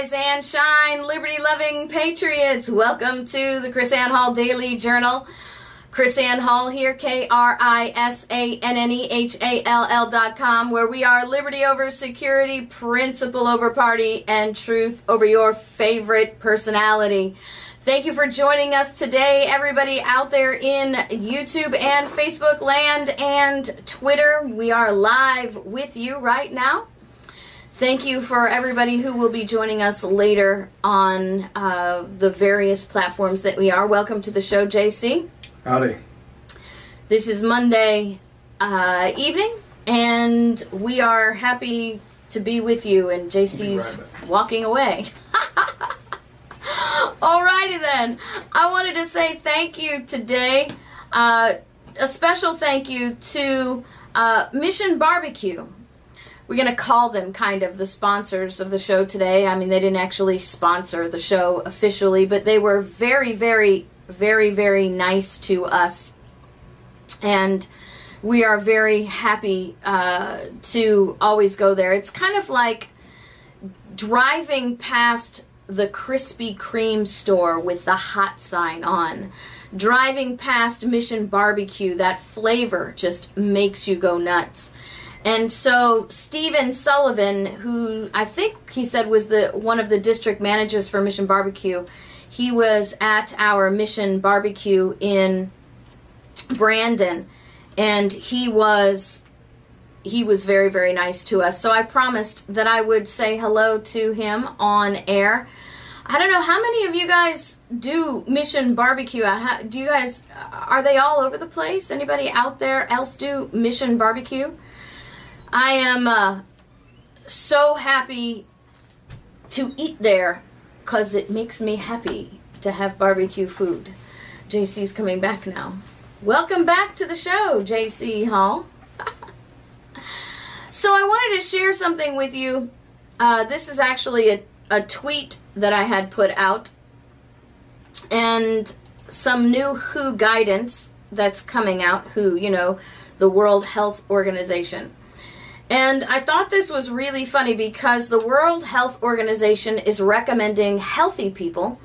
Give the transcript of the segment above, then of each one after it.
Rise and shine, liberty loving patriots. Welcome to the KrisAnne Hall Daily Journal. KrisAnne Hall here, K R I S A N N E H A L L dot com, where we are liberty over security, principle over party, and truth over your favorite personality. Thank you for joining us today, everybody out there in YouTube and Facebook land and Twitter. We are live with you right now. Thank you for everybody who will be joining us later on uh, the various platforms that we are. Welcome to the show, JC. Howdy. This is Monday uh, evening, and we are happy to be with you. And JC's right walking away. Alrighty then. I wanted to say thank you today. Uh, a special thank you to uh, Mission Barbecue. We're going to call them kind of the sponsors of the show today. I mean, they didn't actually sponsor the show officially, but they were very, very, very, very nice to us. And we are very happy uh, to always go there. It's kind of like driving past the Krispy Kreme store with the hot sign on. Driving past Mission Barbecue, that flavor just makes you go nuts. And so Stephen Sullivan, who I think he said was the one of the district managers for Mission Barbecue, he was at our Mission Barbecue in Brandon, and he was he was very very nice to us. So I promised that I would say hello to him on air. I don't know how many of you guys do Mission Barbecue. Uh, do you guys are they all over the place? Anybody out there else do Mission Barbecue? I am uh, so happy to eat there because it makes me happy to have barbecue food. JC's coming back now. Welcome back to the show, JC Hall. so I wanted to share something with you. Uh, this is actually a, a tweet that I had put out and some new WHO guidance that's coming out. WHO, you know, the World Health Organization. And I thought this was really funny because the World Health Organization is recommending healthy people,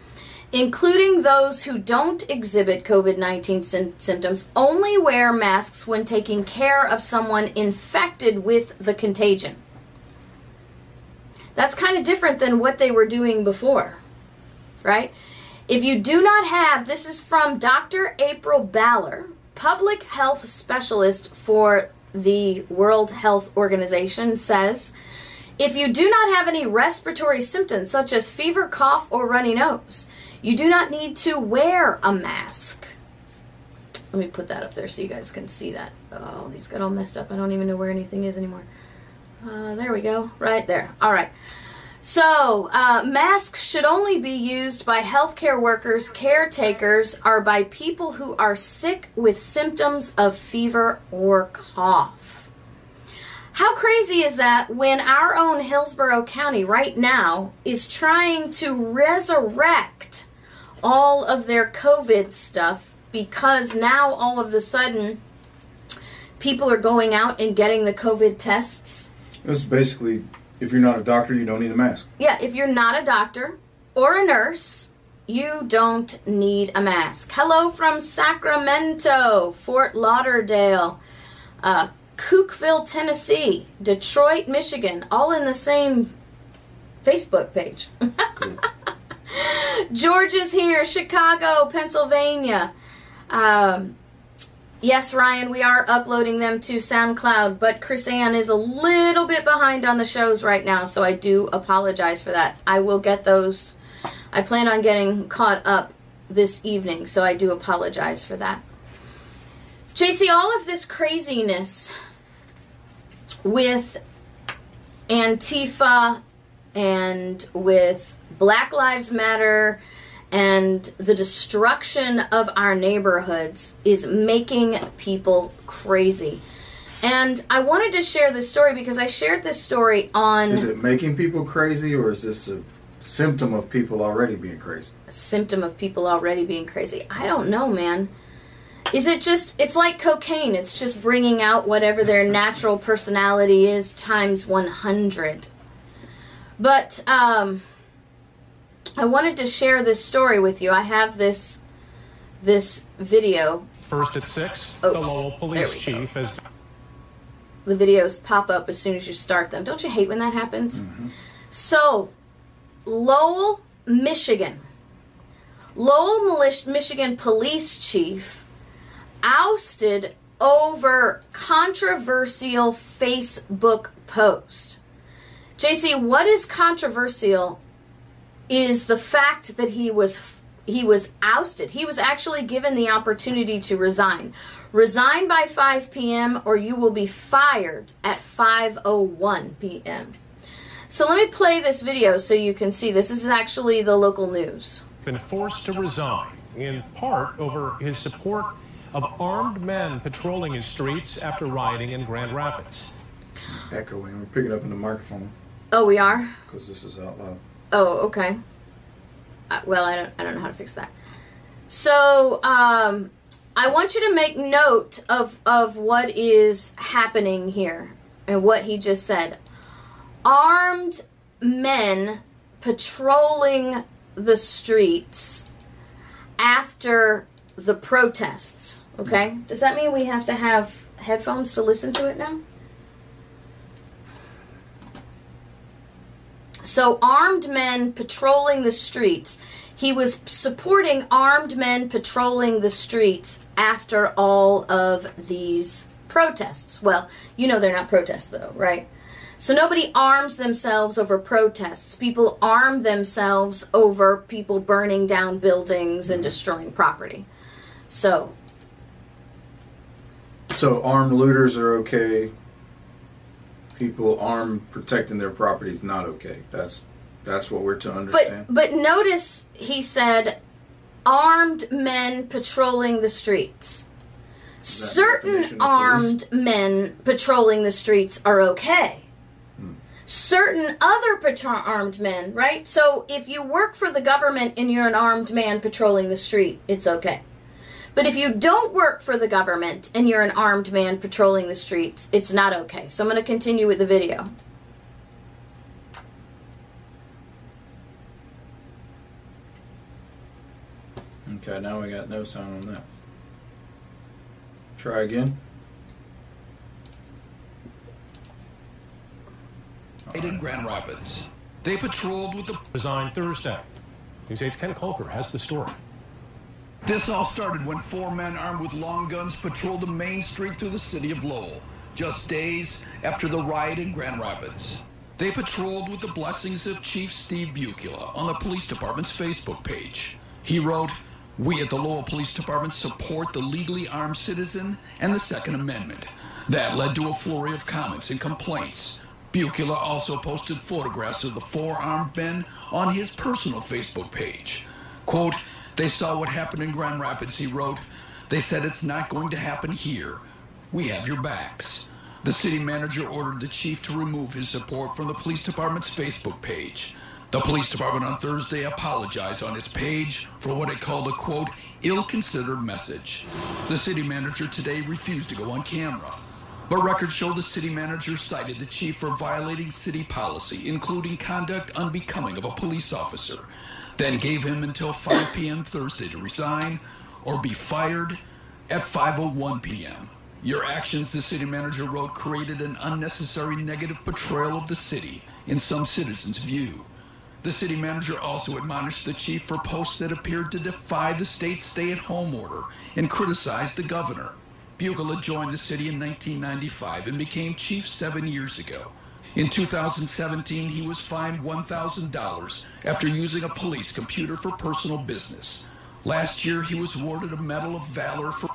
including those who don't exhibit COVID 19 sy- symptoms, only wear masks when taking care of someone infected with the contagion. That's kind of different than what they were doing before, right? If you do not have, this is from Dr. April Baller, public health specialist for the World Health Organization says if you do not have any respiratory symptoms such as fever, cough, or runny nose, you do not need to wear a mask. Let me put that up there so you guys can see that. Oh, these got all messed up. I don't even know where anything is anymore. Uh, there we go. Right there. All right. So, uh, masks should only be used by healthcare workers, caretakers, or by people who are sick with symptoms of fever or cough. How crazy is that when our own Hillsborough County right now is trying to resurrect all of their COVID stuff because now all of a sudden people are going out and getting the COVID tests? Is basically if you're not a doctor, you don't need a mask. Yeah, if you're not a doctor or a nurse, you don't need a mask. Hello from Sacramento, Fort Lauderdale, uh, Cookeville, Tennessee, Detroit, Michigan, all in the same Facebook page. Georgia's here, Chicago, Pennsylvania. Um, Yes, Ryan, we are uploading them to SoundCloud, but KrisAnne is a little bit behind on the shows right now, so I do apologize for that. I will get those. I plan on getting caught up this evening, so I do apologize for that. JC, all of this craziness with Antifa and with Black Lives Matter and the destruction of our neighborhoods is making people crazy. And I wanted to share this story because I shared this story on. Is it making people crazy, or is this a symptom of people already being crazy? A symptom of people already being crazy. I don't know, man. Is it just, it's like cocaine. It's just bringing out whatever their natural personality is times 100. But, um, I wanted to share this story with you. I have this this video. First at 6, the Lowell police chief has The videos pop up as soon as you start them. Don't you hate when that happens? Mm-hmm. So, Lowell, Michigan. Lowell, Michigan police chief ousted over controversial Facebook post. JC, what is controversial is the fact that he was he was ousted. He was actually given the opportunity to resign. Resign by 5 p.m. or you will be fired at 5:01 p.m. So let me play this video so you can see this. This is actually the local news. been forced to resign, in part over his support of armed men patrolling his streets after rioting in Grand Rapids. Echoing. We're picking up in the microphone Oh, we are. because this is out loud. Oh, okay. Uh, well, I don't, I don't know how to fix that. So, um, I want you to make note of of what is happening here and what he just said. Armed men patrolling the streets after the protests. Okay, does that mean we have to have headphones to listen to it now? So, armed men patrolling the streets. He was supporting armed men patrolling the streets after all of these protests. Well, you know they're not protests, though, right? So, nobody arms themselves over protests. People arm themselves over people burning down buildings and destroying property. So, So armed looters are okay. People armed protecting their property is not okay. That's that's what we're to understand. but but notice he said armed men patrolling the streets. Certain armed men patrolling the streets are okay. Hmm. Certain other patro- armed men, right? So if you work for the government and you're an armed man patrolling the street, it's okay. But if you don't work for the government and you're an armed man patrolling the streets, it's not okay. So I'm going to continue with the video. Okay, now we got no sound on that. Try again. in Grand Rapids. They patrolled with the. Resigned Thursday. News 8's Ken Kolker has the story. This all started when four men armed with long guns patrolled the main street through the city of Lowell, just days after the riot in Grand Rapids. They patrolled with the blessings of Chief Steve Bukala on the police department's Facebook page. He wrote, We at the Lowell Police Department support the legally armed citizen and the Second Amendment. That led to a flurry of comments and complaints. Bukala also posted photographs of the four armed men on his personal Facebook page. Quote, they saw what happened in Grand Rapids, he wrote. They said it's not going to happen here. We have your backs. The city manager ordered the chief to remove his support from the police department's Facebook page. The police department on Thursday apologized on its page for what it called a quote, ill considered message. The city manager today refused to go on camera. But records show the city manager cited the chief for violating city policy, including conduct unbecoming of a police officer, then gave him until 5 p.m. Thursday to resign or be fired at 5:01 p.m. Your actions, the city manager wrote, created an unnecessary negative portrayal of the city in some citizens' view. The city manager also admonished the chief for posts that appeared to defy the state's stay-at-home order and criticized the governor. Bukala joined the city in 1995 and became chief seven years ago. In 2017, he was fined $1,000 after using a police computer for personal business. Last year, he was awarded a Medal of Valor for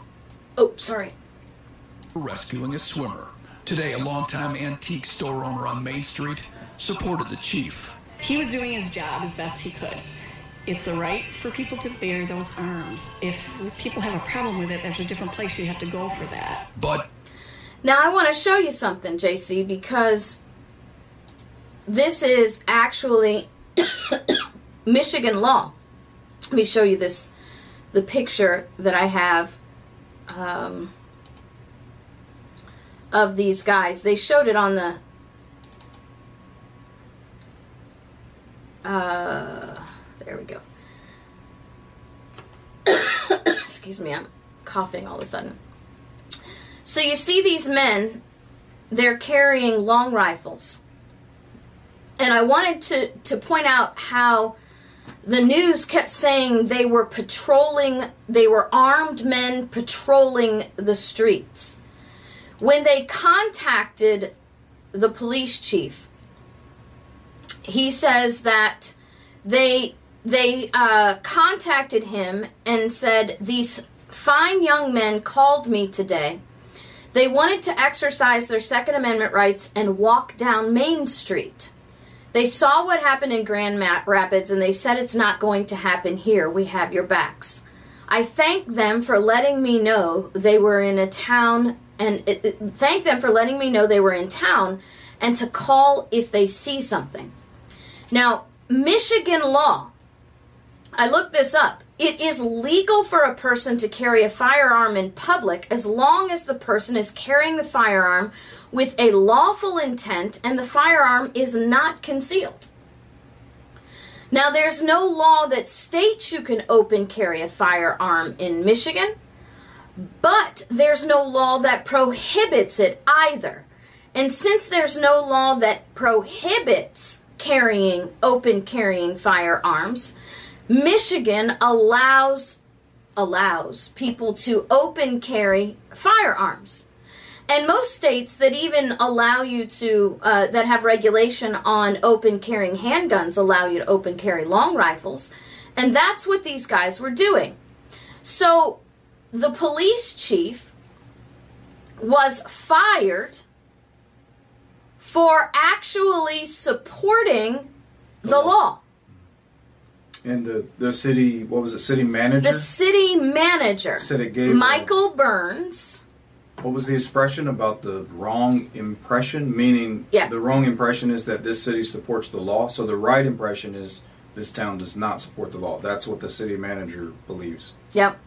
Oh, sorry. rescuing a swimmer. Today, a longtime antique store owner on Main Street supported the chief. He was doing his job as best he could. It's the right for people to bear those arms. If people have a problem with it, there's a different place you have to go for that. But Now I want to show you something, JC, because this is actually Michigan law. Let me show you this, the picture that I have um, of these guys. They showed it on the. Uh, There we go. Excuse me, I'm coughing all of a sudden. So you see these men, they're carrying long rifles. And I wanted to, to point out how the news kept saying they were patrolling, they were armed men patrolling the streets. When they contacted the police chief, he says that they they uh, contacted him and said these fine young men called me today. They wanted to exercise their Second Amendment rights and walk down Main Street. They saw what happened in Grand Rapids and they said it's not going to happen here. We have your backs. I thank them for letting me know they were in a town and it, it, thank them for letting me know they were in town and to call if they see something. Now, Michigan law, I looked this up. It is legal for a person to carry a firearm in public as long as the person is carrying the firearm with a lawful intent and the firearm is not concealed. Now, there's no law that states you can open carry a firearm in Michigan, but there's no law that prohibits it either. And since there's no law that prohibits carrying, open carrying firearms, Michigan allows allows people to open carry firearms. And most states that even allow you to, uh, that have regulation on open carrying handguns, allow you to open carry long rifles. And that's what these guys were doing. So the police chief was fired for actually supporting the law. And the, the city, what was it, city manager? The city manager, Said it gave a- Michael Burns, What was the expression about the wrong impression? Meaning, Yeah. the wrong impression is that this city supports the law. So the right impression is this town does not support the law. That's what the city manager believes. Yep.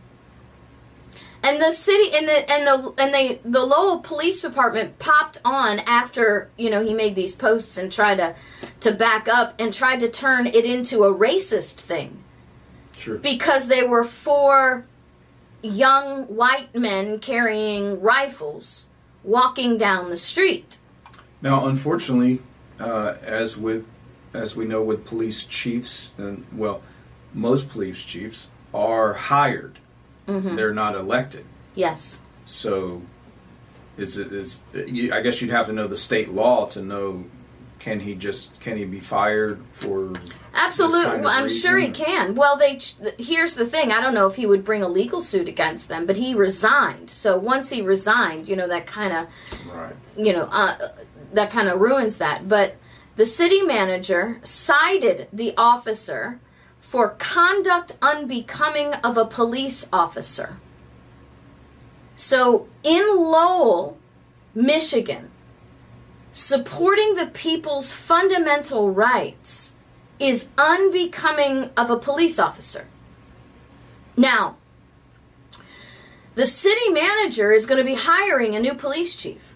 And the city and the and the and they the Lowell Police Department popped on after you know he made these posts and tried to to back up and tried to turn it into a racist thing Sure. because they were four young white men carrying rifles walking down the street. Now, unfortunately, uh, as with as we know with police chiefs, and well, most police chiefs are hired. They're not elected. Yes. So, is it is? I guess you'd have to know the state law to know. Can he just can he be fired for? Absolutely. kind of well, I'm sure he can. Well, they here's the thing. I don't know if he would bring a legal suit against them, but he resigned. So once he resigned, you know that kind of Right. you know uh, that kind of ruins that. But the city manager cited the officer for conduct unbecoming of a police officer. So in Lowell, Michigan, supporting the people's fundamental rights is unbecoming of a police officer. Now, the city manager is going to be hiring a new police chief.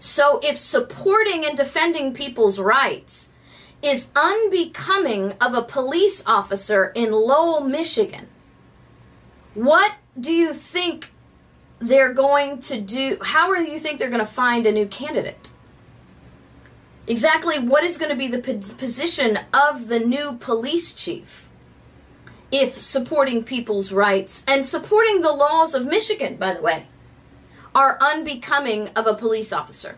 So, if supporting and defending people's rights is unbecoming of a police officer in Lowell, Michigan, what do you think they're going to do? How do you think they're going to find a new candidate? Exactly what is going to be the position of the new police chief? If supporting people's rights and supporting the laws of Michigan, by the way, are unbecoming of a police officer.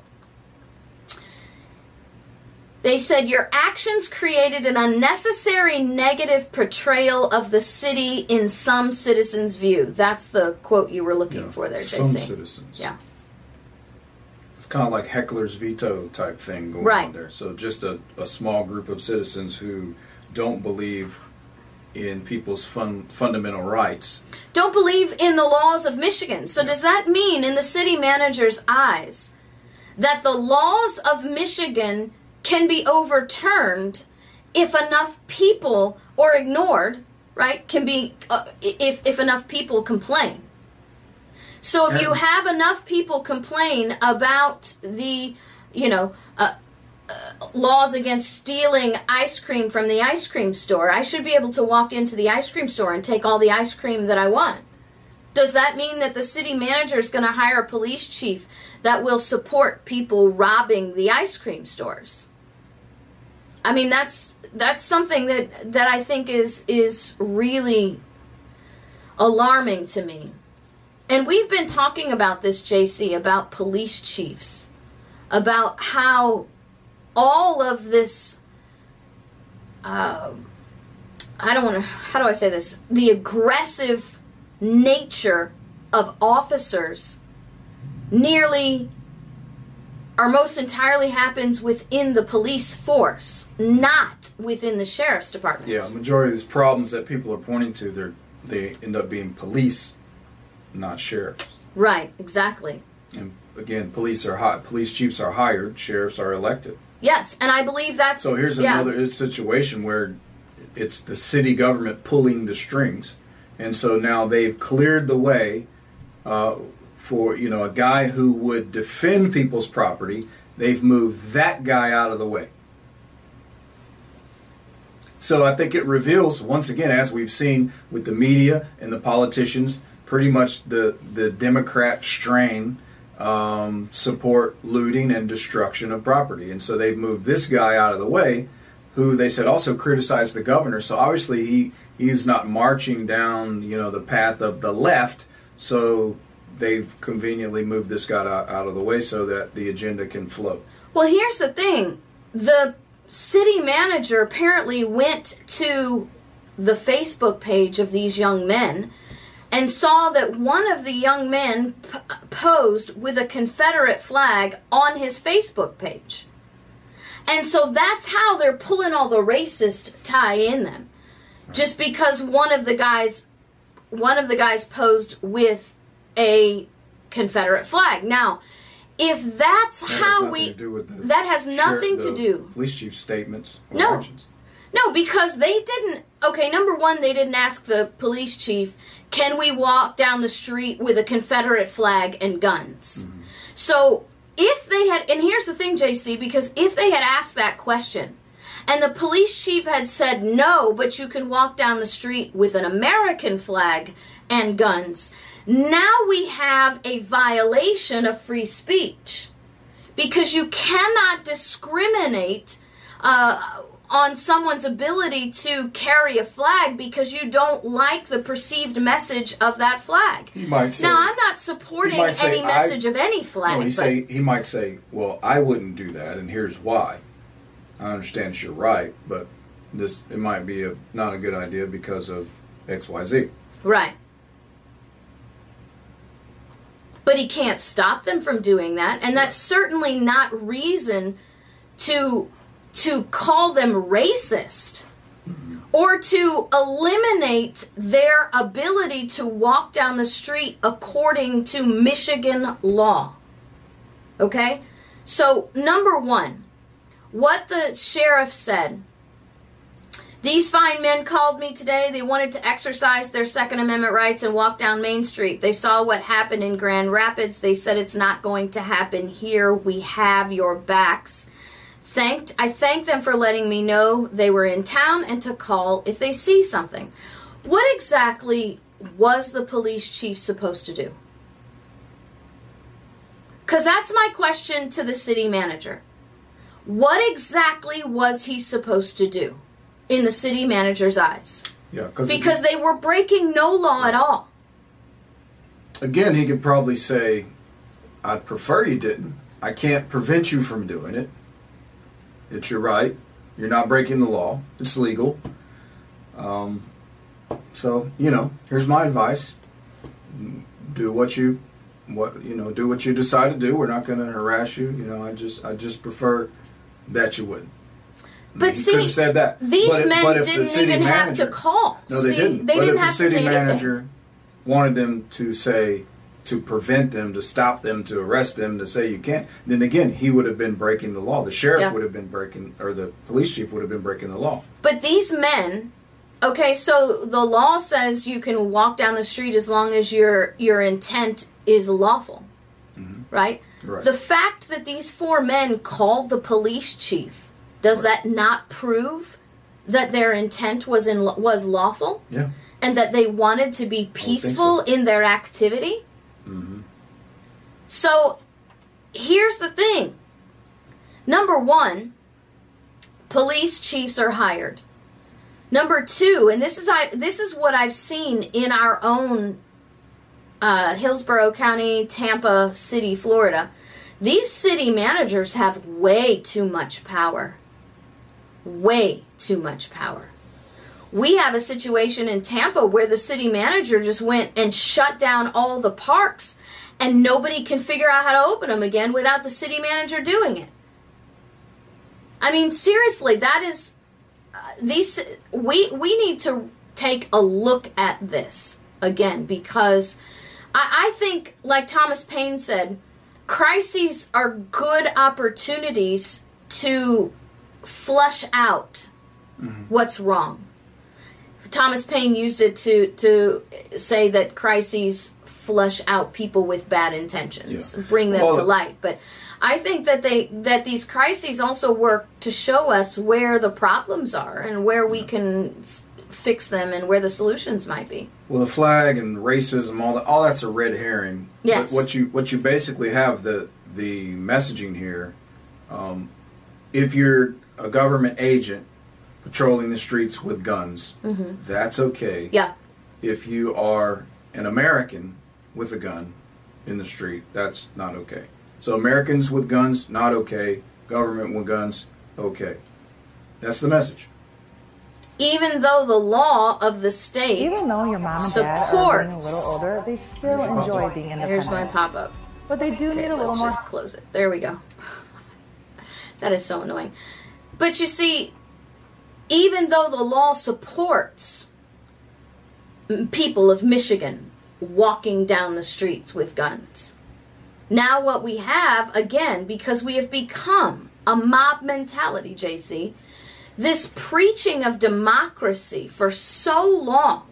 They said your actions created an unnecessary negative portrayal of the city in some citizens' view. That's the quote you were looking Yeah. for there, Some JC. citizens. Yeah. It's kind of like heckler's veto type thing going Right. on there. So just a, a small group of citizens who don't believe in people's fun, fundamental rights. don't believe in the laws of Michigan. So does that mean in the city manager's eyes that the laws of Michigan can be overturned if enough people or ignored, right? Can be uh, if if enough people complain. So if you have enough people complain about the, you know, uh, uh, laws against stealing ice cream from the ice cream store. I should be able to walk into the ice cream store and take all the ice cream that I want. Does that mean that the city manager is going to hire a police chief that will support people robbing the ice cream stores? I mean, that's that's something that that I think is is really alarming to me. And we've been talking about this, JC, about police chiefs, about how all of this. Uh, I don't want to. How do I say this? The aggressive nature of officers nearly or most entirely happens within the police force, not within the sheriff's department. Yeah, majority of these problems that people are pointing to, they they end up being police, not sheriffs. Right, exactly. And again, police are hi- police chiefs are hired, sheriffs are elected. Yes, and I believe that's So here's yeah. another situation where it's the city government pulling the strings, and so now they've cleared the way uh, for you know a guy who would defend people's property. They've moved that guy out of the way. So I think it reveals once again, as we've seen with the media and the politicians, pretty much the the Democrat strain um, support looting and destruction of property, and so they've moved this guy out of the way, who they said also criticized the governor. So obviously he he's not marching down you know the path of the left. So they've conveniently moved this guy out, of the way so that the agenda can flow. Well, here's the thing. The city manager apparently went to the Facebook page of these young men and saw that one of the young men p- posed with a Confederate flag on his Facebook page. And so that's how they're pulling all the racist tie in them. Just because one of the guys one of the guys posed with a Confederate flag. Now, if that's That how we to do with the that has sheriff- nothing to do. Police chief statements. Or No. actions. No, because they didn't. Okay, number one, they didn't ask the police chief, can we walk down the street with a Confederate flag and guns? Mm-hmm. So if they had, and here's the thing, JC, because if they had asked that question, and the police chief had said, no, but you can walk down the street with an American flag and guns, now we have a violation of free speech because you cannot discriminate uh, on someone's ability to carry a flag because you don't like the perceived message of that flag. He might say. now, I'm not supporting say, any I- message of any flag, No, he say he might say, "Well, I wouldn't do that, and here's why." I understand you're right, but this it might be a not a good idea because of X, Y, Z. right. But he can't stop them from doing that, and that's certainly not reason to to call them racist. or to eliminate their ability to walk down the street according to Michigan law. Okay? So, number one, what the sheriff said. These fine men called me today. They wanted to exercise their Second Amendment rights and walk down Main Street. They saw what happened in Grand Rapids. They said it's not going to happen here. We have your backs thanked I thanked them for letting me know they were in town and to call if they see something. What exactly was the police chief supposed to do? Cuz that's my question to the city manager. What exactly was he supposed to do in the city manager's eyes? Yeah, cause Because they were breaking no law at all. again, he could probably say, "I'd prefer you didn't. I can't prevent you from doing it. It's your right. You're not breaking the law. It's legal. Um, so you know, here's my advice: do what you, what you know, do what you decide to do. We're not going to harass you. You know, I just, I just prefer that you wouldn't. But he see, could have said that. These But men but didn't city even have to call. no, they See, didn't. They but didn't if the have city to say anything. manager wanted them to say, to prevent them, to stop them, to arrest them, to say you can't, then again, he would have been breaking the law. The sheriff Yeah. would have been breaking, or the police chief would have been breaking the law. But these men, okay, so the law says you can walk down the street as long as your your intent is lawful, Mm-hmm. right? Right. The fact that these four men called the police chief, does Right. that not prove that their intent was in was lawful yeah. and that they wanted to be peaceful so. in their activity? Mm-hmm. So here's the thing. Number one, police chiefs are hired. Number two, and this is I this is what I've seen in our own uh, Hillsborough County, Tampa City, Florida. These city managers have way too much power. Way too much power. We have a situation in Tampa where the city manager just went and shut down all the parks and nobody can figure out how to open them again without the city manager doing it. I mean, seriously, that is uh, these we we need to take a look at this again because I, I think, like Thomas Paine said, crises are good opportunities to flush out what's wrong. Thomas Paine used it to to say that crises flush out people with bad intentions, Yeah. bring them Well, to light. But I think that they that these crises also work to show us where the problems are and where we can s- fix them and where the solutions might be. Well, the flag and racism, all that, all that's a red herring. Yes. But what you what you basically have the the messaging here. Um, if you're a government agent patrolling the streets with guns, mm-hmm. that's okay. Yeah. If you are an American with a gun in the street, that's not okay. So Americans with guns, not okay. Government with guns, okay. That's the message. Even though the law of the state Even though your mom and dad are getting a little older, they still enjoy being independent. Here's my pop up. But they do Okay, need a little let's more. just close it. There we go. that is so annoying. But you see, even though the law supports people of Michigan walking down the streets with guns, now what we have, again, because we have become a mob mentality, JC, this preaching of democracy for so long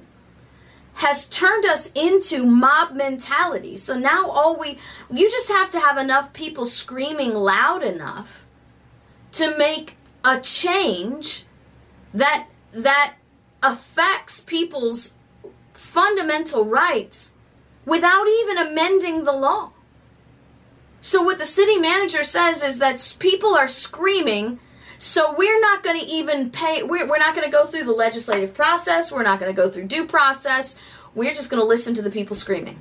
has turned us into mob mentality. So now all we you just have to have enough people screaming loud enough to make a change that that affects people's fundamental rights without even amending the law. So what the city manager says is that people are screaming so we're not going to even pay, we're, we're not going to go through the legislative process. We're not going to go through due process. We're just going to listen to the people screaming.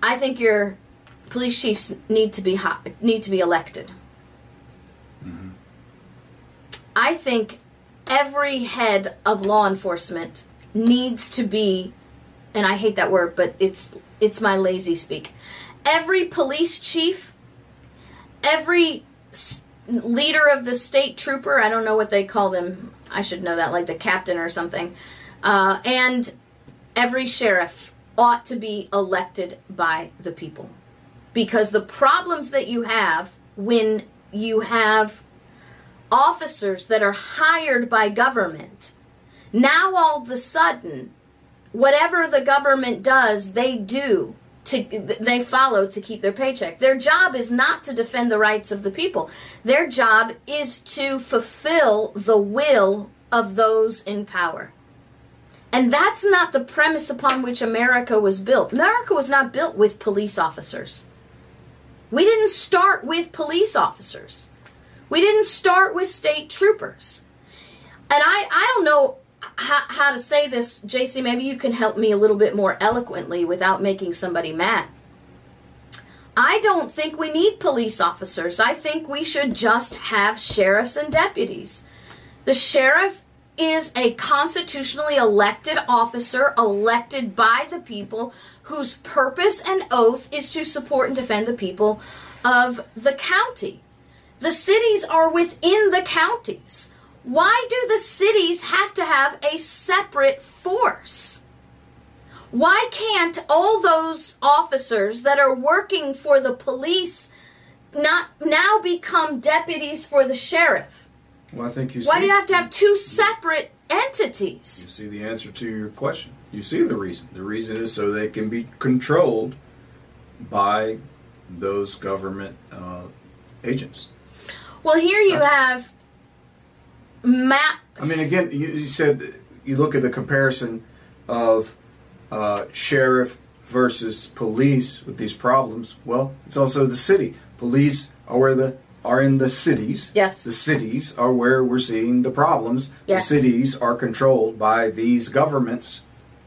I think your police chiefs need to be need to be elected. I think every head of law enforcement needs to be and I hate that word, but it's it's my lazy speak. Every police chief, every s- leader of the state trooper, I don't know what they call them. I should know that, like the captain or something. Uh, and every sheriff ought to be elected by the people. Because the problems that you have when you have officers that are hired by government, now all of a sudden, whatever the government does, they do to they follow to keep their paycheck. Their job is not to defend the rights of the people. Their job is to fulfill the will of those in power. And that's not the premise upon which America was built. America was not built with police officers. We didn't start with police officers. We didn't start with state troopers. And I, I don't know how, how to say this, JC. Maybe you can help me a little bit more eloquently without making somebody mad. I don't think we need police officers. I think we should just have sheriffs and deputies. The sheriff is a constitutionally elected officer elected by the people whose purpose and oath is to support and defend the people of the county. The cities are within the counties. Why do the cities have to have a separate force? Why can't all those officers that are working for the police not now become deputies for the sheriff? Well, I think you. Why see, do you have to have two separate entities? You see the answer to your question. You see the reason. The reason is so they can be controlled by those government uh, agents. Well, here you That's- have Matt. I mean, again, you, you said you look at the comparison of uh, sheriff versus police with these problems. Well, it's also the city. Police are where the are in the cities. Yes. The cities are where we're seeing the problems. Yes. The cities are controlled by these governments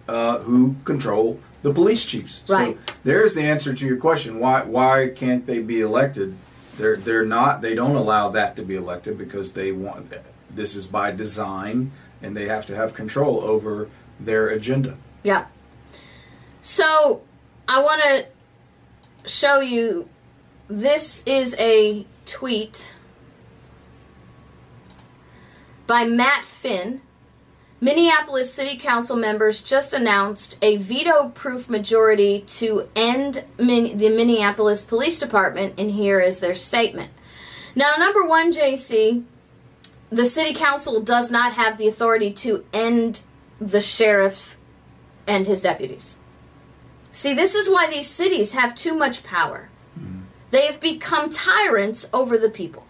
uh, who control the police chiefs. Right. So there's the answer to your question. Why why can't they be elected? They're they're not. They don't allow that to be elected because they want this is by design, and they have to have control over their agenda. Yeah. So I want to show you. This is a tweet by Matt Finn. Minneapolis City Council members just announced a veto proof majority to end min- the Minneapolis Police Department, and here is their statement. Now, number one, JC, the City Council does not have the authority to end the sheriff and his deputies. See, this is why these cities have too much power. Mm-hmm. They have become tyrants over the people.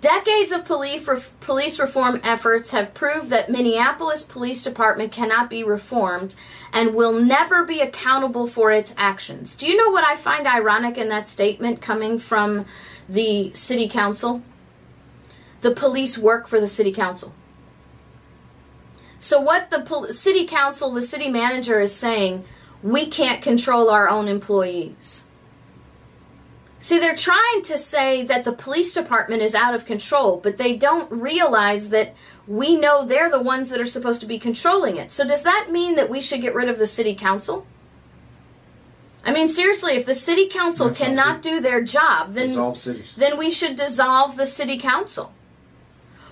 Decades of police, police reform efforts have proved that Minneapolis Police Department cannot be reformed and will never be accountable for its actions. Do you know what I find ironic in that statement coming from the city council? The police work for the city council. So, what the city council, the city manager is saying, we can't control our own employees. See, they're trying to say that the police department is out of control, but they don't realize that we know they're the ones that are supposed to be controlling it. So, does that mean that we should get rid of the city council? I mean, seriously, if the city council That sounds cannot do their job, then then we should dissolve the city council.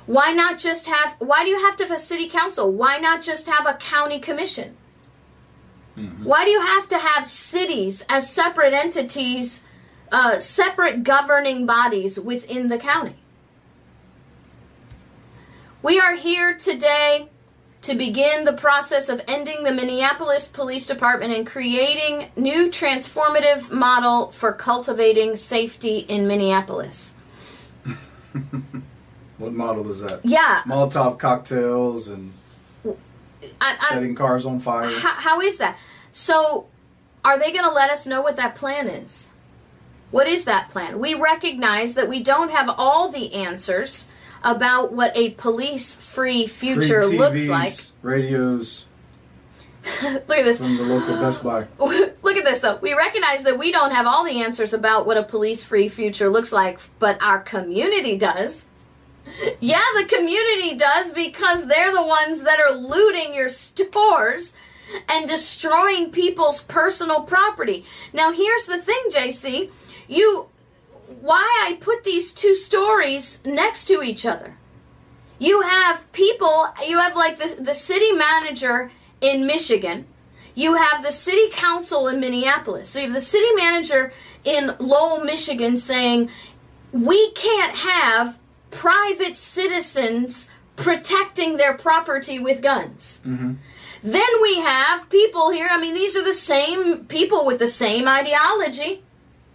Why not just have, why do you have to have a city council? Why not just have a county commission? Why do you have to have cities as separate entities, uh, separate governing bodies within the county? We are here today to begin the process of ending the Minneapolis Police Department and creating new transformative model for cultivating safety in Minneapolis. What model is that? Yeah, Molotov cocktails and I, I, setting cars on fire. how, how is that? So, are they going to let us know what that plan is? What is that plan? We recognize that we don't have all the answers about what a police-free future Free looks like. Radios Look at this. from the local Best Buy. Look at this though. We recognize that we don't have all the answers about what a police-free future looks like, but our community does. Yeah, the community does because they're the ones that are looting your stores and destroying people's personal property. Now, here's the thing, JC. You why I put these two stories next to each other. You have people, you have like the, the city manager in Michigan. You have the city council in Minneapolis. So you have the city manager in Lowell, Michigan saying, we can't have private citizens protecting their property with guns. Mm-hmm. Then we have people here, I mean, these are the same people with the same ideology.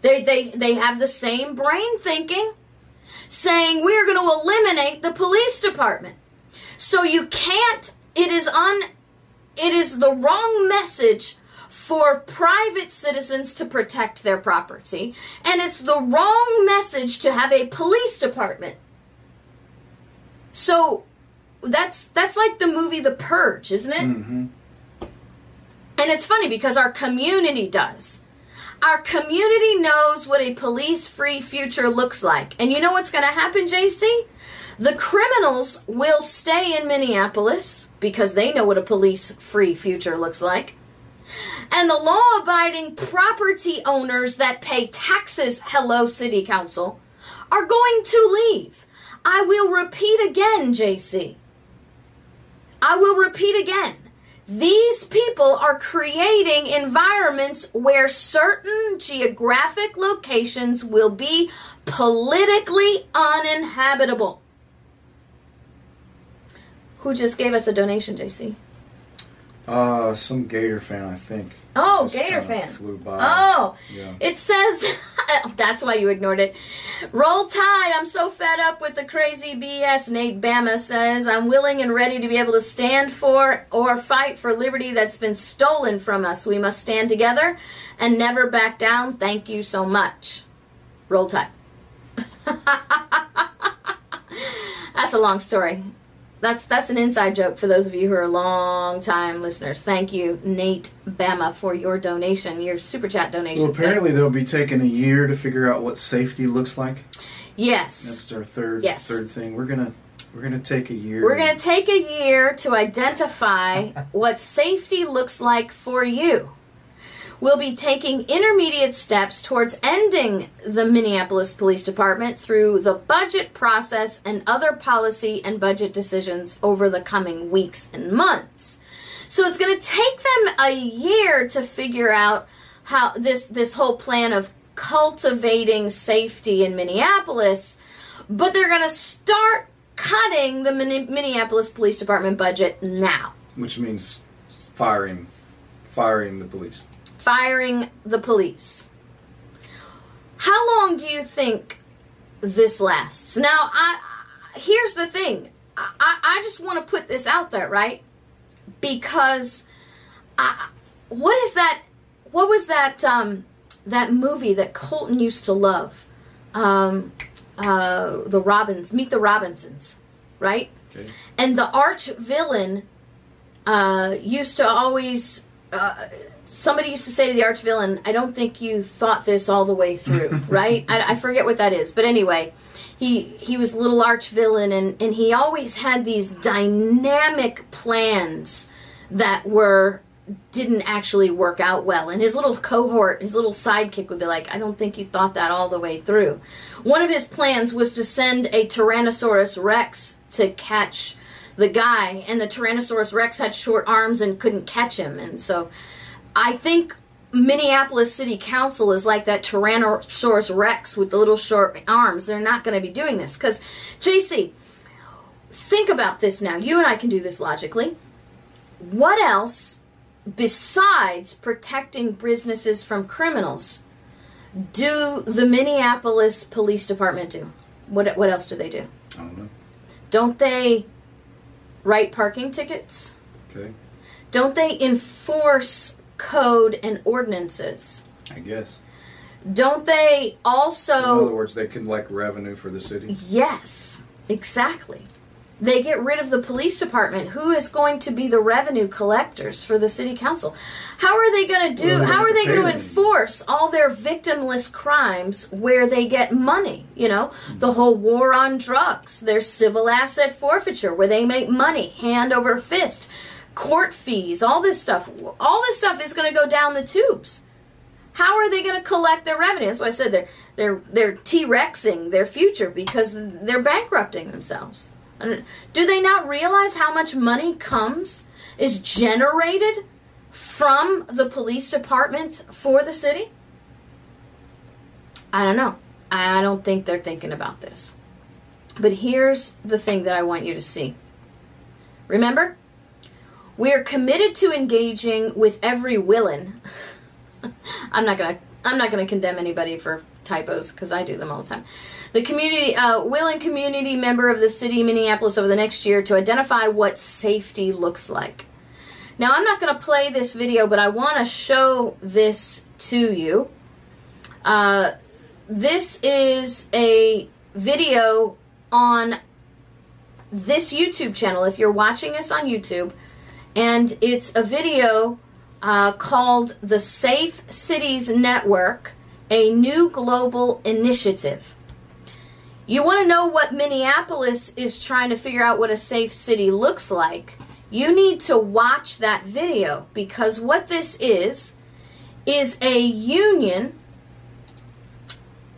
They, they, they have the same brain thinking, saying we're going to eliminate the police department. So you can't, it is un, it is the wrong message for private citizens to protect their property, and it's the wrong message to have a police department. So that's that's like the movie The Purge, isn't it? hmm And it's funny because our community does. Our community knows what a police free future looks like. And you know what's going to happen, JC? The criminals will stay in Minneapolis because they know what a police free future looks like. And the law abiding property owners that pay taxes, hello, City Council, are going to leave. I will repeat again, JC. I will repeat again. These people are creating environments where certain geographic locations will be politically uninhabitable. Who just gave us a donation, JC? Uh, some Gator fan, I think. Oh, Just Gator fan. flew by. Oh, Yeah. it says that's why you ignored it. Roll Tide. I'm so fed up with the crazy BS. Nate Bama says I'm willing and ready to be able to stand for or fight for liberty that's been stolen from us. We must stand together and never back down. Thank you so much. Roll Tide. that's a long story. That's that's an inside joke for those of you who are long time listeners. Thank you, Nate Bama, for your donation, your super chat donation. So apparently they'll be taking a year to figure out what safety looks like. yes, That's our third Yes. third thing. We're gonna we're gonna take a year. we're going to take a year to identify what safety looks like for you. We'll be taking intermediate steps towards ending the Minneapolis Police Department through the budget process and other policy and budget decisions over the coming weeks and months. So it's going to take them a year to figure out how this this whole plan of cultivating safety in Minneapolis, but they're going to start cutting the Min- Minneapolis Police Department budget now. which means firing firing the police. Firing the police. How long do you think this lasts? Now, I here's the thing. I, I, just want to put this out there, right? Because I, what is that? What was that? Um, that movie that Colton used to love? Um, uh, the Robins, Meet the Robinsons, right? Okay. And the arch villain uh, used to always. Uh, somebody used to say to the arch villain, "I don't think you thought this all the way through." right? I, I forget what that is, but anyway, he he was a little arch villain, and and he always had these dynamic plans that were didn't actually work out well. And his little cohort, his little sidekick would be like, I don't think you thought that all the way through. One of his plans was to send a Tyrannosaurus Rex to catch the guy, and the Tyrannosaurus Rex had short arms and couldn't catch him. And so I think Minneapolis City Council is like that Tyrannosaurus Rex with the little short arms. They're not going to be doing this. Because, JC, think about this now. You and I can do this logically. What else besides protecting businesses from criminals, do the Minneapolis Police Department do? What what else do they do? I don't know. Don't they write parking tickets? Okay. Don't they enforce code and ordinances? I guess. Don't they also In other words, they collect revenue for the city. Yes, exactly. They get rid of the police department. Who is going to be the revenue collectors for the city council? How are they going to do? Well, how are they going to enforce all their victimless crimes where they get money? You know, hmm. the whole war on drugs, their civil asset forfeiture, where they make money hand over fist, court fees, all this stuff. All this stuff is going to go down the tubes. How are they going to collect their revenue? That's why I said they're they're they're T-rexing their future because they're bankrupting themselves. Do they not realize how much money comes is generated from the police department for the city? I don't know. I don't think they're thinking about this. But here's the thing that I want you to see. Remember, we are committed to engaging with every villain. I'm not gonna I'm not gonna condemn anybody for typos because I do them all the time. The community uh, willing community member of the city of Minneapolis over the next year to identify what safety looks like. Now I'm not gonna play this video, but I want to show this to you. Uh, this is a video on this YouTube channel. If you're watching us on YouTube, and it's a video uh, called the Safe Cities Network, a new global initiative. You want to know what Minneapolis is trying to figure out what a safe city looks like? You need to watch that video because what this is is a union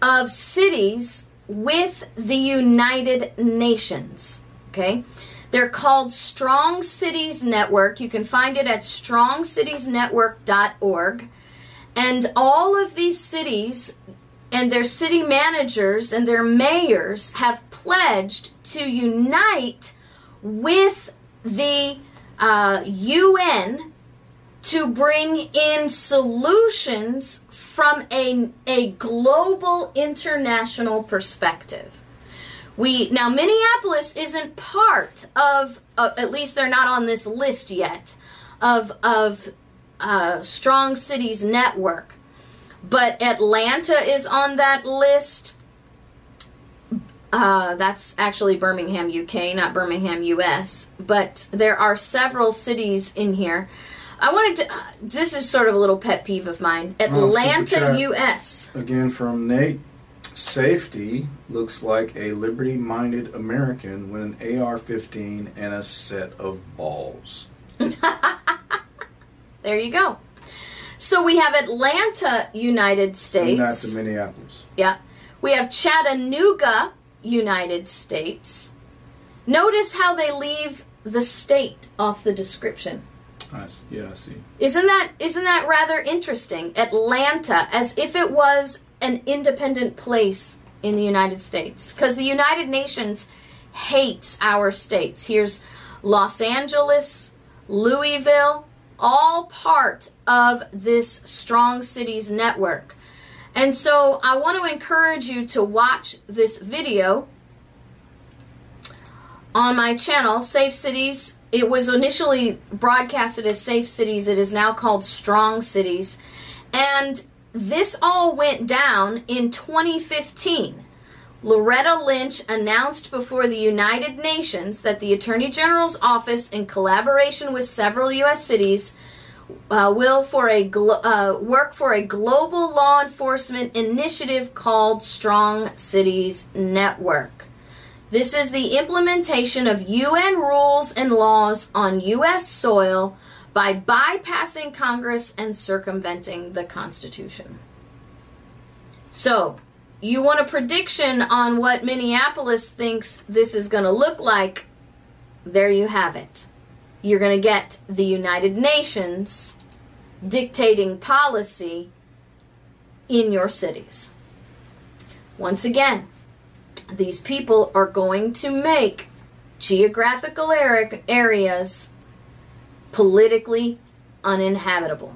of cities with the United Nations. Okay? They're called Strong Cities Network. You can find it at strongcitiesnetwork.org. And all of these cities and their city managers and their mayors have pledged to unite with the uh, UN to bring in solutions from a, a global international perspective. We now Minneapolis isn't part of uh, at least they're not on this list yet of of uh, strong cities network, but Atlanta is on that list. Uh, that's actually Birmingham, UK, not Birmingham, US. But there are several cities in here. I wanted to. Uh, this is sort of a little pet peeve of mine. Oh, Atlanta, chat. US. Again from Nate. Safety looks like a liberty minded American with an AR 15 and a set of balls. There you go. So we have Atlanta, United Send that States. to Minneapolis. Yeah. We have Chattanooga, United States. Notice how they leave the state off the description. I s- yeah, I see. Isn't that isn't that rather interesting? Atlanta as if it was an independent place in the United States cuz the United Nations hates our states. Here's Los Angeles, Louisville, all part of this strong cities network. And so I want to encourage you to watch this video on my channel, Safe Cities. It was initially broadcasted as Safe Cities. It is now called Strong Cities. And this all went down in 2015. Loretta Lynch announced before the United Nations that the Attorney General's office, in collaboration with several U.S. cities, uh, will for a glo- uh, work for a global law enforcement initiative called Strong Cities Network. This is the implementation of UN rules and laws on U.S. soil by bypassing Congress and circumventing the Constitution. So, you want a prediction on what Minneapolis thinks this is going to look like? There you have it. You're going to get the United Nations dictating policy in your cities. Once again, these people are going to make geographical areas politically uninhabitable.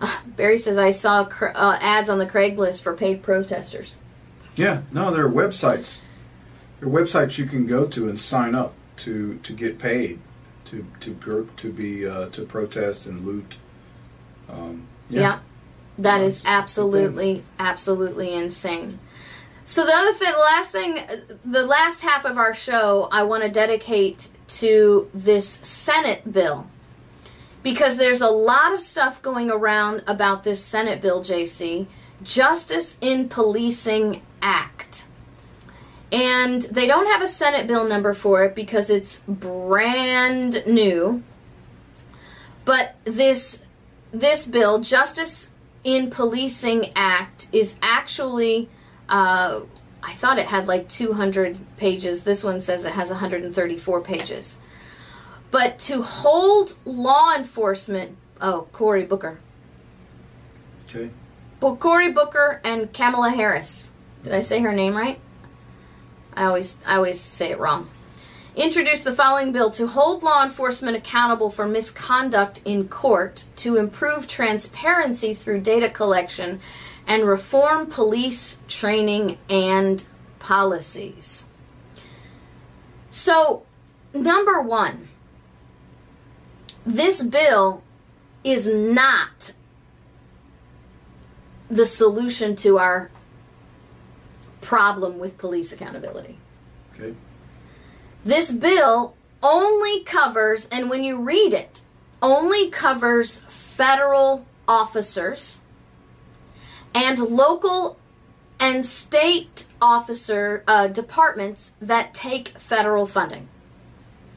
Ah, Barry says I saw cr- uh, ads on the Craigslist for paid protesters. Yeah, no, there are websites. There are websites you can go to and sign up to to get paid to to to be uh, to protest and loot. Um, Yeah. That is That's a good thing. absolutely, absolutely insane. So the other thing, the last thing, the last half of our show, I want to dedicate to this Senate bill because there's a lot of stuff going around about this Senate bill, JC, Justice in Policing Act. And they don't have a Senate bill number for it because it's brand new. But this this bill, Justice in Policing Act, is actually uh, I thought it had like 200 pages. This one says it has 134 pages. But to hold law enforcement, oh, Cory Booker. Okay. Well, Cory Booker and Kamala Harris. Did I say her name right? I always I always say it wrong. Introduced the following bill to hold law enforcement accountable for misconduct in court, to improve transparency through data collection, and reform police training and policies. So, number one, this bill is not the solution to our problem with police accountability. Okay. This bill only covers, and when you read it, only covers federal officers and local and state officer uh, departments that take federal funding.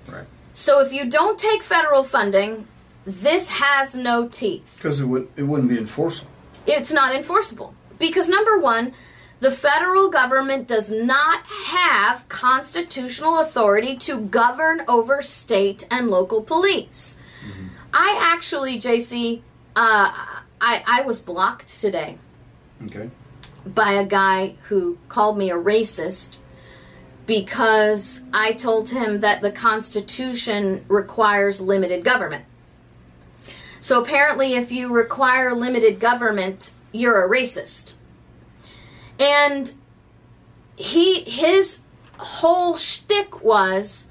Right. So if you don't take federal funding, this has no teeth. Because it would it wouldn't be enforceable. it's not enforceable. Because number one, the federal government does not have constitutional authority to govern over state and local police. I actually, JC, uh, I, I was blocked today Okay. by a guy who called me a racist because I told him that the Constitution requires limited government. So apparently, if you require limited government, you're a racist. And he his whole shtick was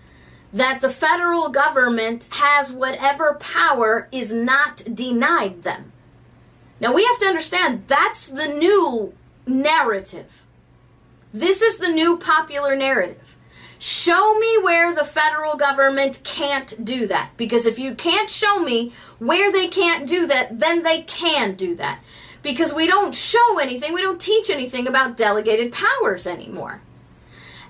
that the federal government has whatever power is not denied them. Now we have to understand that's the new narrative. This is the new popular narrative. Show me where the federal government can't do that. Because if you can't show me where they can't do that, then they can do that. Because we don't show anything, we don't teach anything about delegated powers anymore.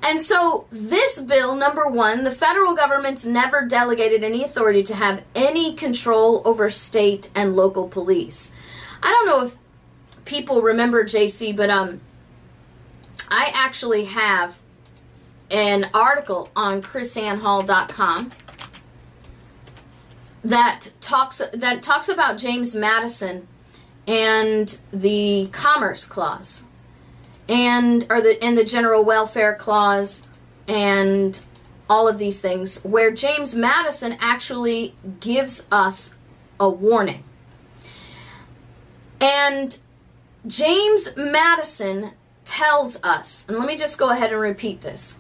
And so, this bill, number one, the federal government's never delegated any authority to have any control over state and local police. I don't know if people remember JC, but um, I actually have an article on krisannehall.com that talks that talks about James Madison and the Commerce Clause and or the and the General Welfare Clause and all of these things where James Madison actually gives us a warning. And James Madison tells us, and let me just go ahead and repeat this.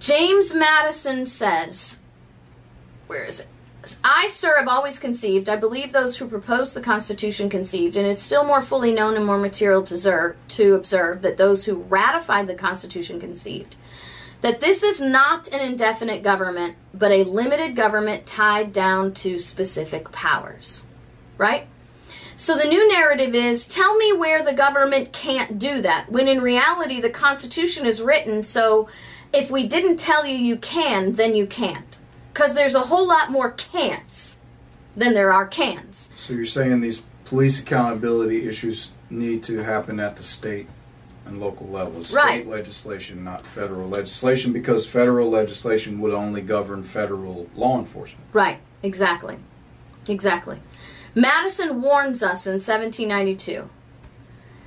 James Madison says, where is it? I, sir, have always conceived, I believe those who proposed the Constitution conceived, and it's still more fully known and more material to observe, to observe that those who ratified the Constitution conceived, that this is not an indefinite government, but a limited government tied down to specific powers. Right? So the new narrative is tell me where the government can't do that, when in reality the Constitution is written so if we didn't tell you you can, then you can't. Because there's a whole lot more can'ts than there are cans. So you're saying these police accountability issues need to happen at the state and local levels. Right. State legislation, not federal legislation, because federal legislation would only govern federal law enforcement. Right, exactly. Exactly. Madison warns us in 1792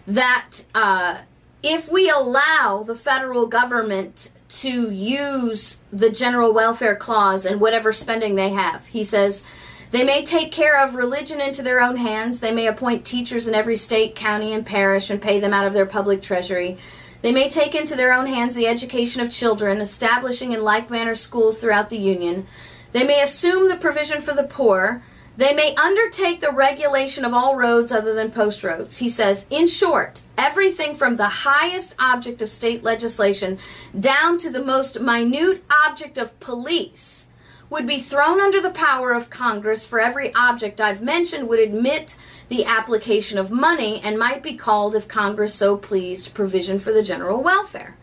that uh, if we allow the federal government to use the general welfare clause and whatever spending they have, he says, they may take care of religion into their own hands. They may appoint teachers in every state, county, and parish and pay them out of their public treasury. They may take into their own hands the education of children, establishing in like manner schools throughout the Union. They may assume the provision for the poor. They may undertake the regulation of all roads other than post roads. He says, in short, everything from the highest object of state legislation down to the most minute object of police would be thrown under the power of Congress for every object I've mentioned would admit the application of money and might be called, if Congress so pleased, provision for the general welfare.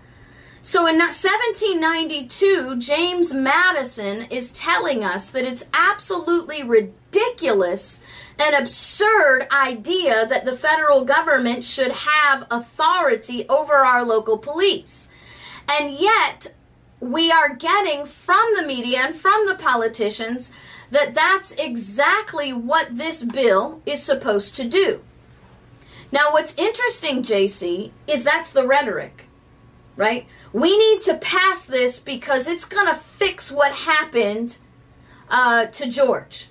So in 1792, James Madison is telling us that it's absolutely ridiculous and absurd idea that the federal government should have authority over our local police. And yet, we are getting from the media and from the politicians that that's exactly what this bill is supposed to do. Now, what's interesting, JC, is that's the rhetoric right? We need to pass this because it's going to fix what happened uh, to George.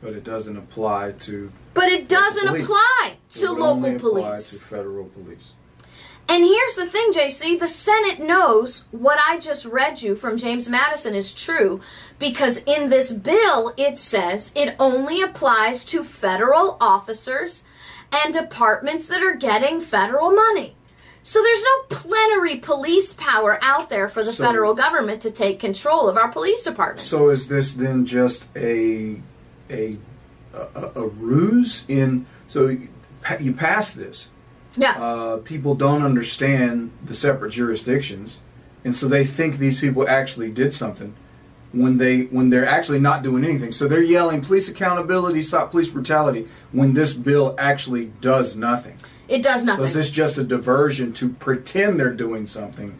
But it doesn't apply to. But it doesn't apply it to would local police. to federal police. And here's the thing, JC the Senate knows what I just read you from James Madison is true because in this bill it says it only applies to federal officers and departments that are getting federal money. So there's no plenary police power out there for the So- federal government to take control of our police departments. So is this then just a a a, a ruse in? So you you pass this. yeah. Uh, people don't understand the separate jurisdictions, and so they think these people actually did something when they when they're actually not doing anything. So they're yelling police accountability, stop police brutality when this bill actually does nothing. it does So nothing. is this just a diversion to pretend they're doing something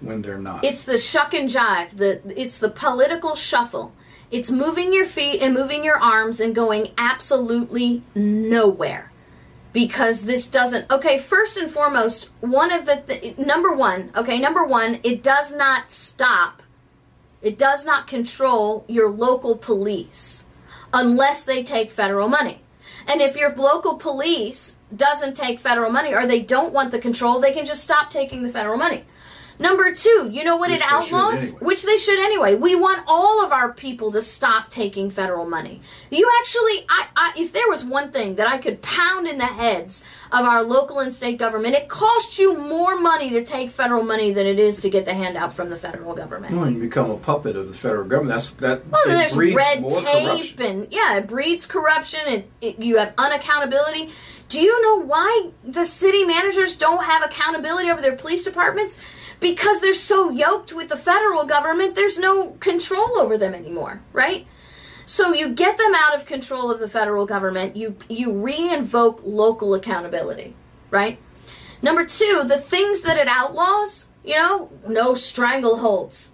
when they're not? It's the shuck and jive. The it's the political shuffle. It's moving your feet and moving your arms and going absolutely nowhere. because this doesn't okay first and foremost one of the th- number one okay number one it does not stop it does not control your local police unless they take federal money and if your local police doesn't take federal money or they don't want the control they can just stop taking the federal money Number two, you know what Which it outlaws? anyway. Which they should anyway. We want all of our people to stop taking federal money. You actually, I, I, if there was one thing that I could pound in the heads of our local and state government, it costs you more money to take federal money than it is to get the handout from the federal government. When you become a puppet of the federal government, that's that. Well, there's red tape corruption. and yeah, it breeds corruption and it, you have unaccountability. Do you know why the city managers don't have accountability over their police departments? Because they're so yoked with the federal government, there's no control over them anymore, right? So you get them out of control of the federal government, you you reinvoke local accountability, right? Number 2, the things that it outlaws, you know, no strangleholds.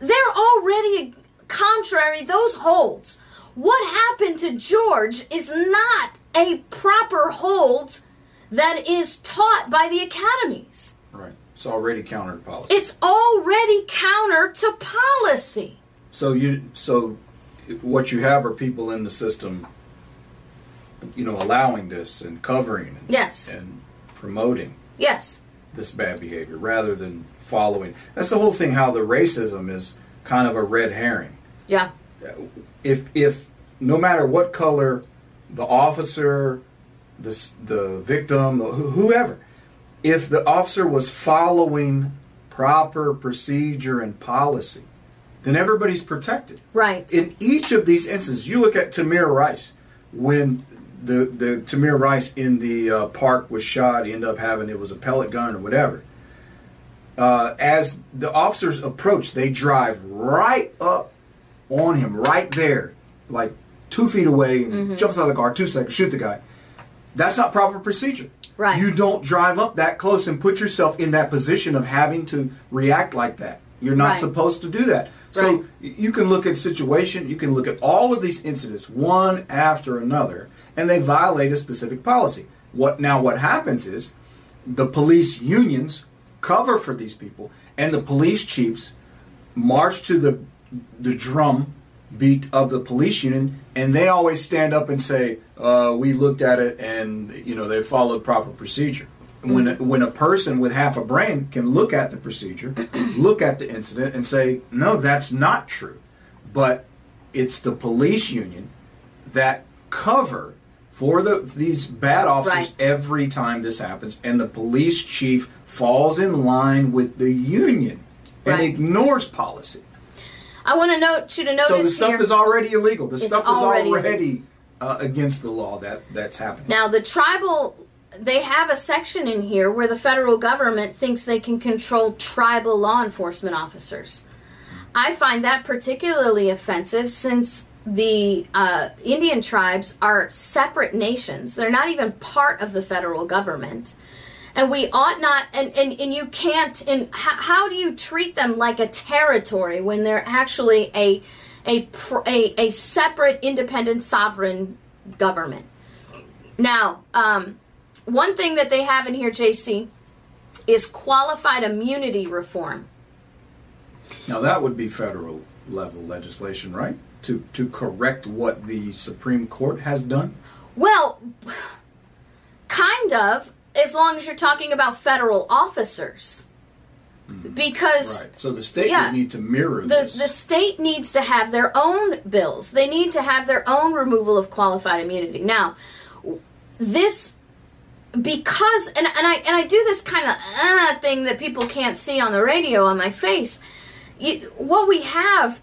They're already contrary those holds. What happened to George is not a proper hold that is taught by the academies. It's already counter to policy. It's already counter to policy. So you so what you have are people in the system, you know, allowing this and covering and, Yes. and promoting Yes. this bad behavior rather than following. That's the whole thing. How the racism is kind of a red herring. Yeah. If if no matter what color the officer, the the victim, whoever, if the officer was following proper procedure and policy, then everybody's protected. Right. in each of these instances, you look at Tamir Rice when the the Tamir Rice in the uh, park was shot. He ended up having it was a pellet gun or whatever. Uh, as the officers approach, they drive right up on him, right there, like two feet away, and jumps out of the car. Two seconds, shoot the guy. That's not proper procedure. Right. You don't drive up that close and put yourself in that position of having to react like that. You're not Right. supposed to do that. So Right. you can look at the situation, you can look at all of these incidents one after another, and they violate a specific policy. What now what happens is the police unions cover for these people and the police chiefs march to the the drum beat of the police union and they always stand up and say uh, we looked at it and you know they followed proper procedure. When a, when a person with half a brain can look at the procedure look at the incident and say no that's not true. But it's the police union that cover for the these bad officers Right. every time this happens. And the police chief falls in line with the union and Right. ignores policy I want to note you to notice so the stuff here. is already illegal. The stuff is already already, uh, against the law that that's happening. Now, the tribal, they have a section in here where the federal government thinks they can control tribal law enforcement officers. I find that particularly offensive since the uh, Indian tribes are separate nations. They're not even part of the federal government. And we ought not, and, and, and you can't, and how, how do you treat them like a territory when they're actually a, a, a, a separate, independent, sovereign government? Now, um, one thing that they have in here, JC, is qualified immunity reform. Now that would be federal level legislation, right? To to correct what the Supreme Court has done. Well, kind of, as long as you're talking about federal officers. Because Right. So the state Yeah. would need to mirror the, this. the state needs to have their own bills. They need to have their own removal of qualified immunity. Now, this because and, and I and I do this kind of uh, thing that people can't see on the radio on my face. You, what we have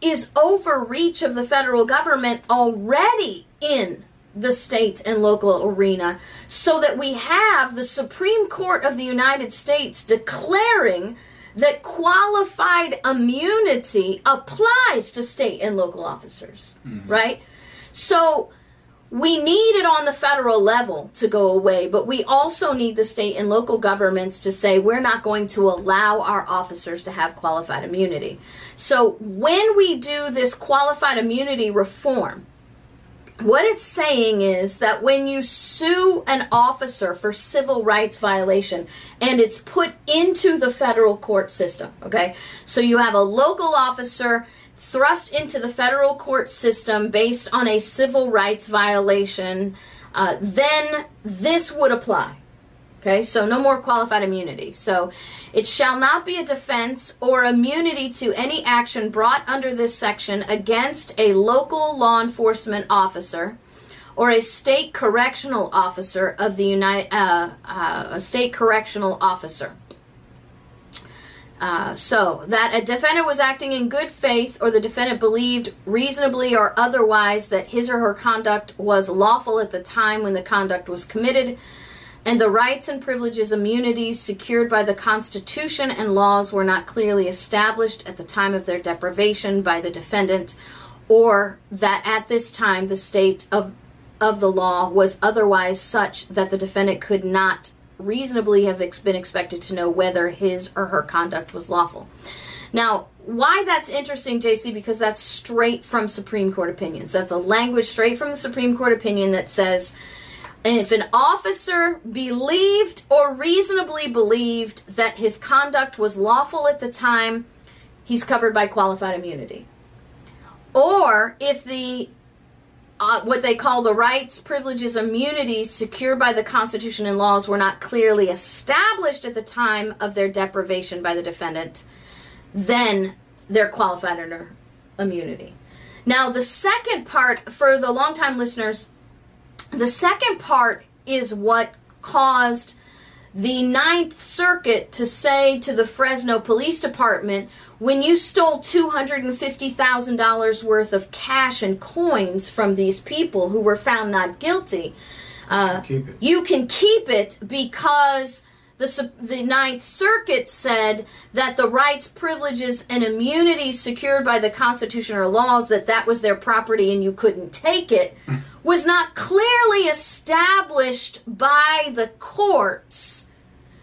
is overreach of the federal government already in the state and local arena so that we have the Supreme Court of the United States declaring that qualified immunity applies to state and local officers, mm-hmm. right? So we need it on the federal level to go away, but we also need the state and local governments to say we're not going to allow our officers to have qualified immunity. So when we do this qualified immunity reform, what it's saying is that when you sue an officer for civil rights violation and it's put into the federal court system, okay? So you have a local officer thrust into the federal court system based on a civil rights violation, uh, then this would apply. Okay, so no more qualified immunity. So it shall not be a defense or immunity to any action brought under this section against a local law enforcement officer or a state correctional officer of the United uh, uh, a state correctional officer. Uh, so that a defendant was acting in good faith or the defendant believed reasonably or otherwise that his or her conduct was lawful at the time when the conduct was committed and the rights and privileges immunities secured by the constitution and laws were not clearly established at the time of their deprivation by the defendant or that at this time the state of of the law was otherwise such that the defendant could not reasonably have ex- been expected to know whether his or her conduct was lawful. Now, why that's interesting, JC, because that's straight from Supreme Court opinions. That's a language straight from the Supreme Court opinion that says if an officer believed or reasonably believed that his conduct was lawful at the time, he's covered by qualified immunity. Or if the uh, what they call the rights, privileges, immunities secured by the Constitution and laws were not clearly established at the time of their deprivation by the defendant, then they're qualified under immunity. Now, the second part, for the longtime listeners, the second part is what caused the Ninth Circuit to say to the Fresno Police Department, when you stole $250,000 worth of cash and coins from these people who were found not guilty, uh, you can keep it. because the, the Ninth Circuit said that the rights, privileges, and immunities secured by the Constitution or laws, that that was their property and you couldn't take it, was not clearly established by the courts.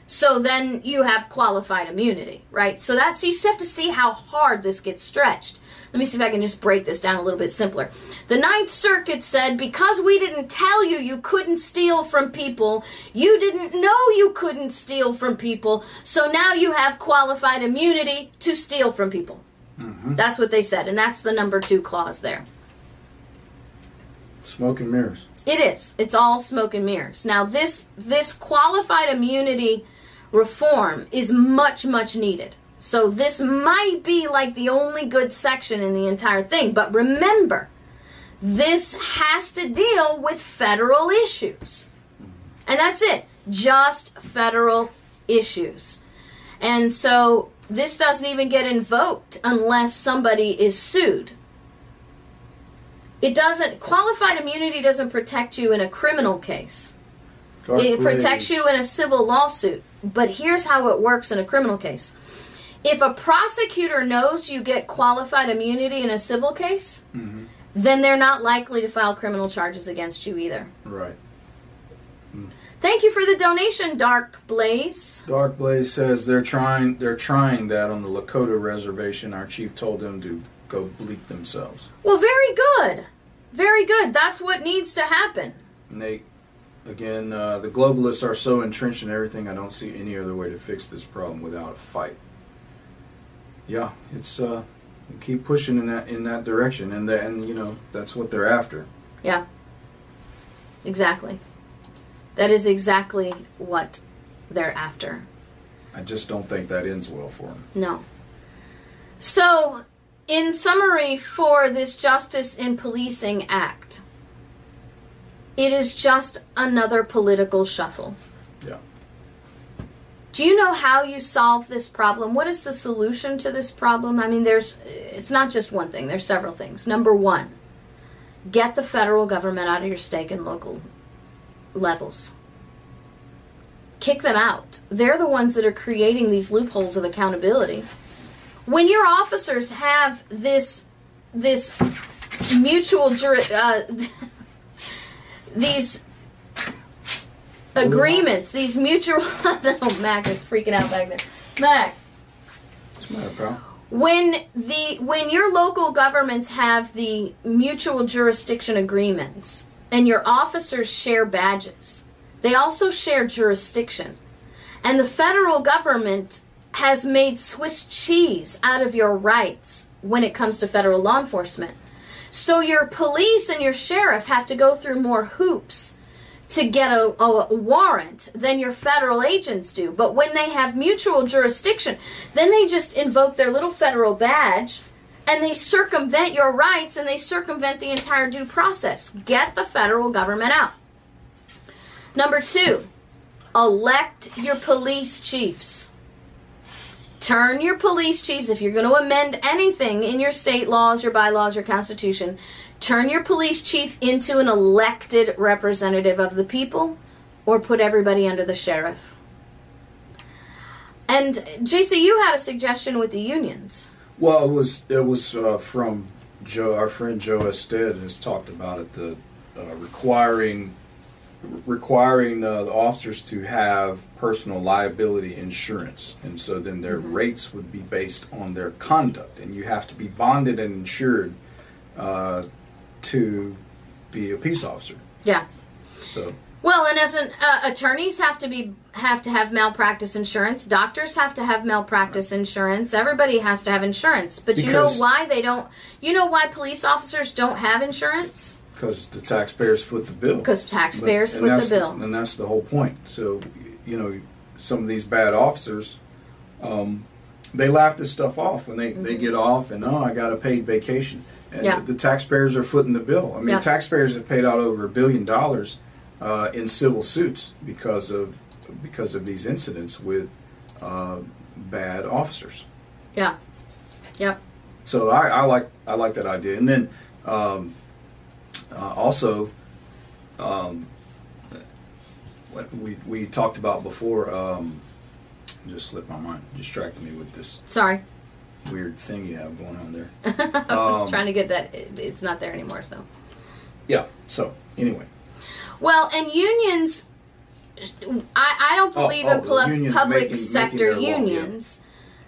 So then you have qualified immunity, right? So that's so you just have to see how hard this gets stretched. Let me see if I can just break this down a little bit simpler. The Ninth Circuit said because we didn't tell you you couldn't steal from people, you didn't know you couldn't steal from people, so now you have qualified immunity to steal from people. Mm-hmm. That's what they said, and that's the number two clause there. Smoke and mirrors. It is. It's all smoke and mirrors. Now this this qualified immunity reform is much much needed. So this might be like the only good section in the entire thing, but remember this has to deal with federal issues. And that's it. Just federal issues. And so this doesn't even get invoked unless somebody is sued. It doesn't qualified immunity doesn't protect you in a criminal case. Dark It protects you in a civil lawsuit. But here's how it works in a criminal case. If a prosecutor knows you get qualified immunity in a civil case, Mm-hmm. then they're not likely to file criminal charges against you either. Right. Thank you for the donation, Dark Blaze. Dark Blaze says they're trying they're trying that on the Lakota reservation. Our chief told them to go bleep themselves. Well, very good. Very good. That's what needs to happen. Nate, again, uh, the globalists are so entrenched in everything. I don't see any other way to fix this problem without a fight. Yeah, it's uh, we keep pushing in that in that direction, and then you know that's what they're after. Yeah. Exactly. That is exactly what they're after. I just don't think that ends well for them. No. So, in summary, for this Justice in Policing Act, it is just another political shuffle. Yeah. Do you know how you solve this problem? What is the solution to this problem? I mean, there's it's not just one thing. There's several things. Number 1, get the federal government out of your state and local levels. Kick them out. They're the ones that are creating these loopholes of accountability. When your officers have this this mutual uh, these agreements, these mutual no, Mac is freaking out back there. Mac, What's the matter, pal? when the when your local governments have the mutual jurisdiction agreements and your officers share badges, they also share jurisdiction. And the federal government has made Swiss cheese out of your rights when it comes to federal law enforcement. So your police and your sheriff have to go through more hoops to get a, a, warrant than your federal agents do. But when they have mutual jurisdiction, then they just invoke their little federal badge and they circumvent your rights and they circumvent the entire due process. Get the federal government out. Number two, elect your police chiefs. Turn your police chiefs, if you're going to amend anything in your state laws, your bylaws, your constitution, turn your police chief into an elected representative of the people or put everybody under the sheriff. And JC, you had a suggestion with the unions. Well, it was it was uh, from Joe, our friend Joe Ested has talked about it. The uh, requiring requiring uh, the officers to have personal liability insurance, and so then their mm-hmm. rates would be based on their conduct, and you have to be bonded and insured uh, to be a peace officer. Yeah. So. Well, and as an uh, attorneys have to be have to have malpractice insurance. Doctors have to have malpractice right. insurance. Everybody has to have insurance. But because you know why they don't? You know why police officers don't have insurance? Because the taxpayers foot the bill. Because taxpayers but, foot the bill. And that's the whole point. So, you know, some of these bad officers, um, they laugh this stuff off when they, mm-hmm. they get off and, oh, I got a paid vacation and yeah. the, the, taxpayers are footing the bill. I mean, yeah. taxpayers have paid out over a billion dollars uh, in civil suits because of because of these incidents with uh, bad officers. Yeah. Yep. So I, I, like I like that idea, and then um, uh, also um, what we we talked about before. Um, just slipped my mind, distracted me with this. Sorry weird thing you have going on there. I was um, trying to get that. It's not there anymore, so. Yeah. So anyway. Well, and unions. I, I don't oh, believe oh, in public making, sector making unions. Law, yeah.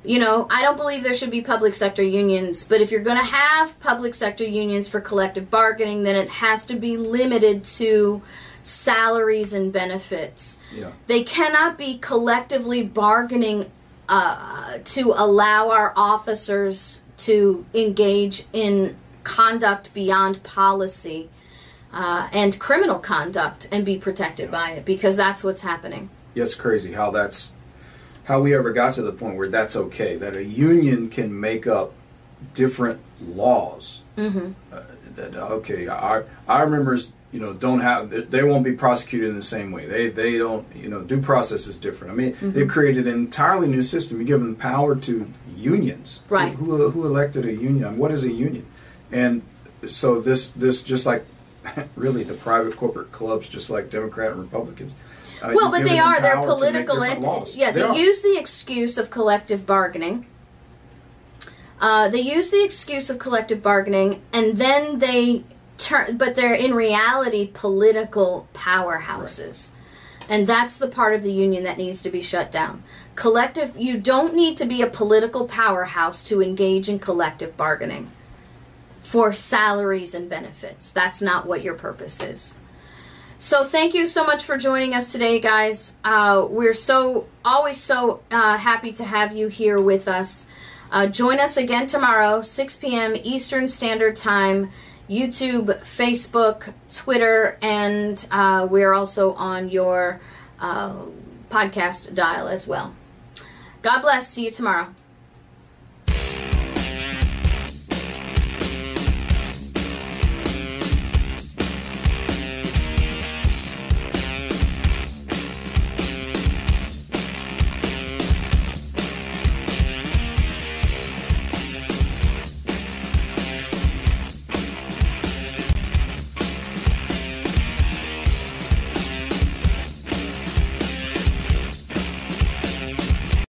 You know, I don't believe there should be public sector unions, but if you're going to have public sector unions for collective bargaining, then it has to be limited to salaries and benefits. Yeah. They cannot be collectively bargaining uh, to allow our officers to engage in conduct beyond policy uh, and criminal conduct and be protected by it because that's what's happening. Yeah, it's crazy how that's how we ever got to the point where that's okay that a union can make up different laws. Mm-hmm. Uh, that, okay, I I remember you know don't have they won't be prosecuted in the same way. They they don't you know due process is different. I mean mm-hmm. they've created an entirely new system. You give them power to unions. Right. who, who, who elected a union? What is a union? And so this this just like really the private corporate clubs just like democrat and republicans uh, well but they are they're political entities yeah they, they use the excuse of collective bargaining uh, they use the excuse of collective bargaining and then they turn, but they're in reality political powerhouses. Right. And that's the part of the union that needs to be shut down. Collective, you don't need to be a political powerhouse to engage in collective bargaining for salaries and benefits. That's not what your purpose is. So thank you so much for joining us today, guys. Uh, we're so always so uh, happy to have you here with us. Uh, join us again tomorrow, 6 p.m. Eastern Standard Time. YouTube, Facebook, Twitter, and uh, we're also on your uh, podcast dial as well. God bless. See you tomorrow.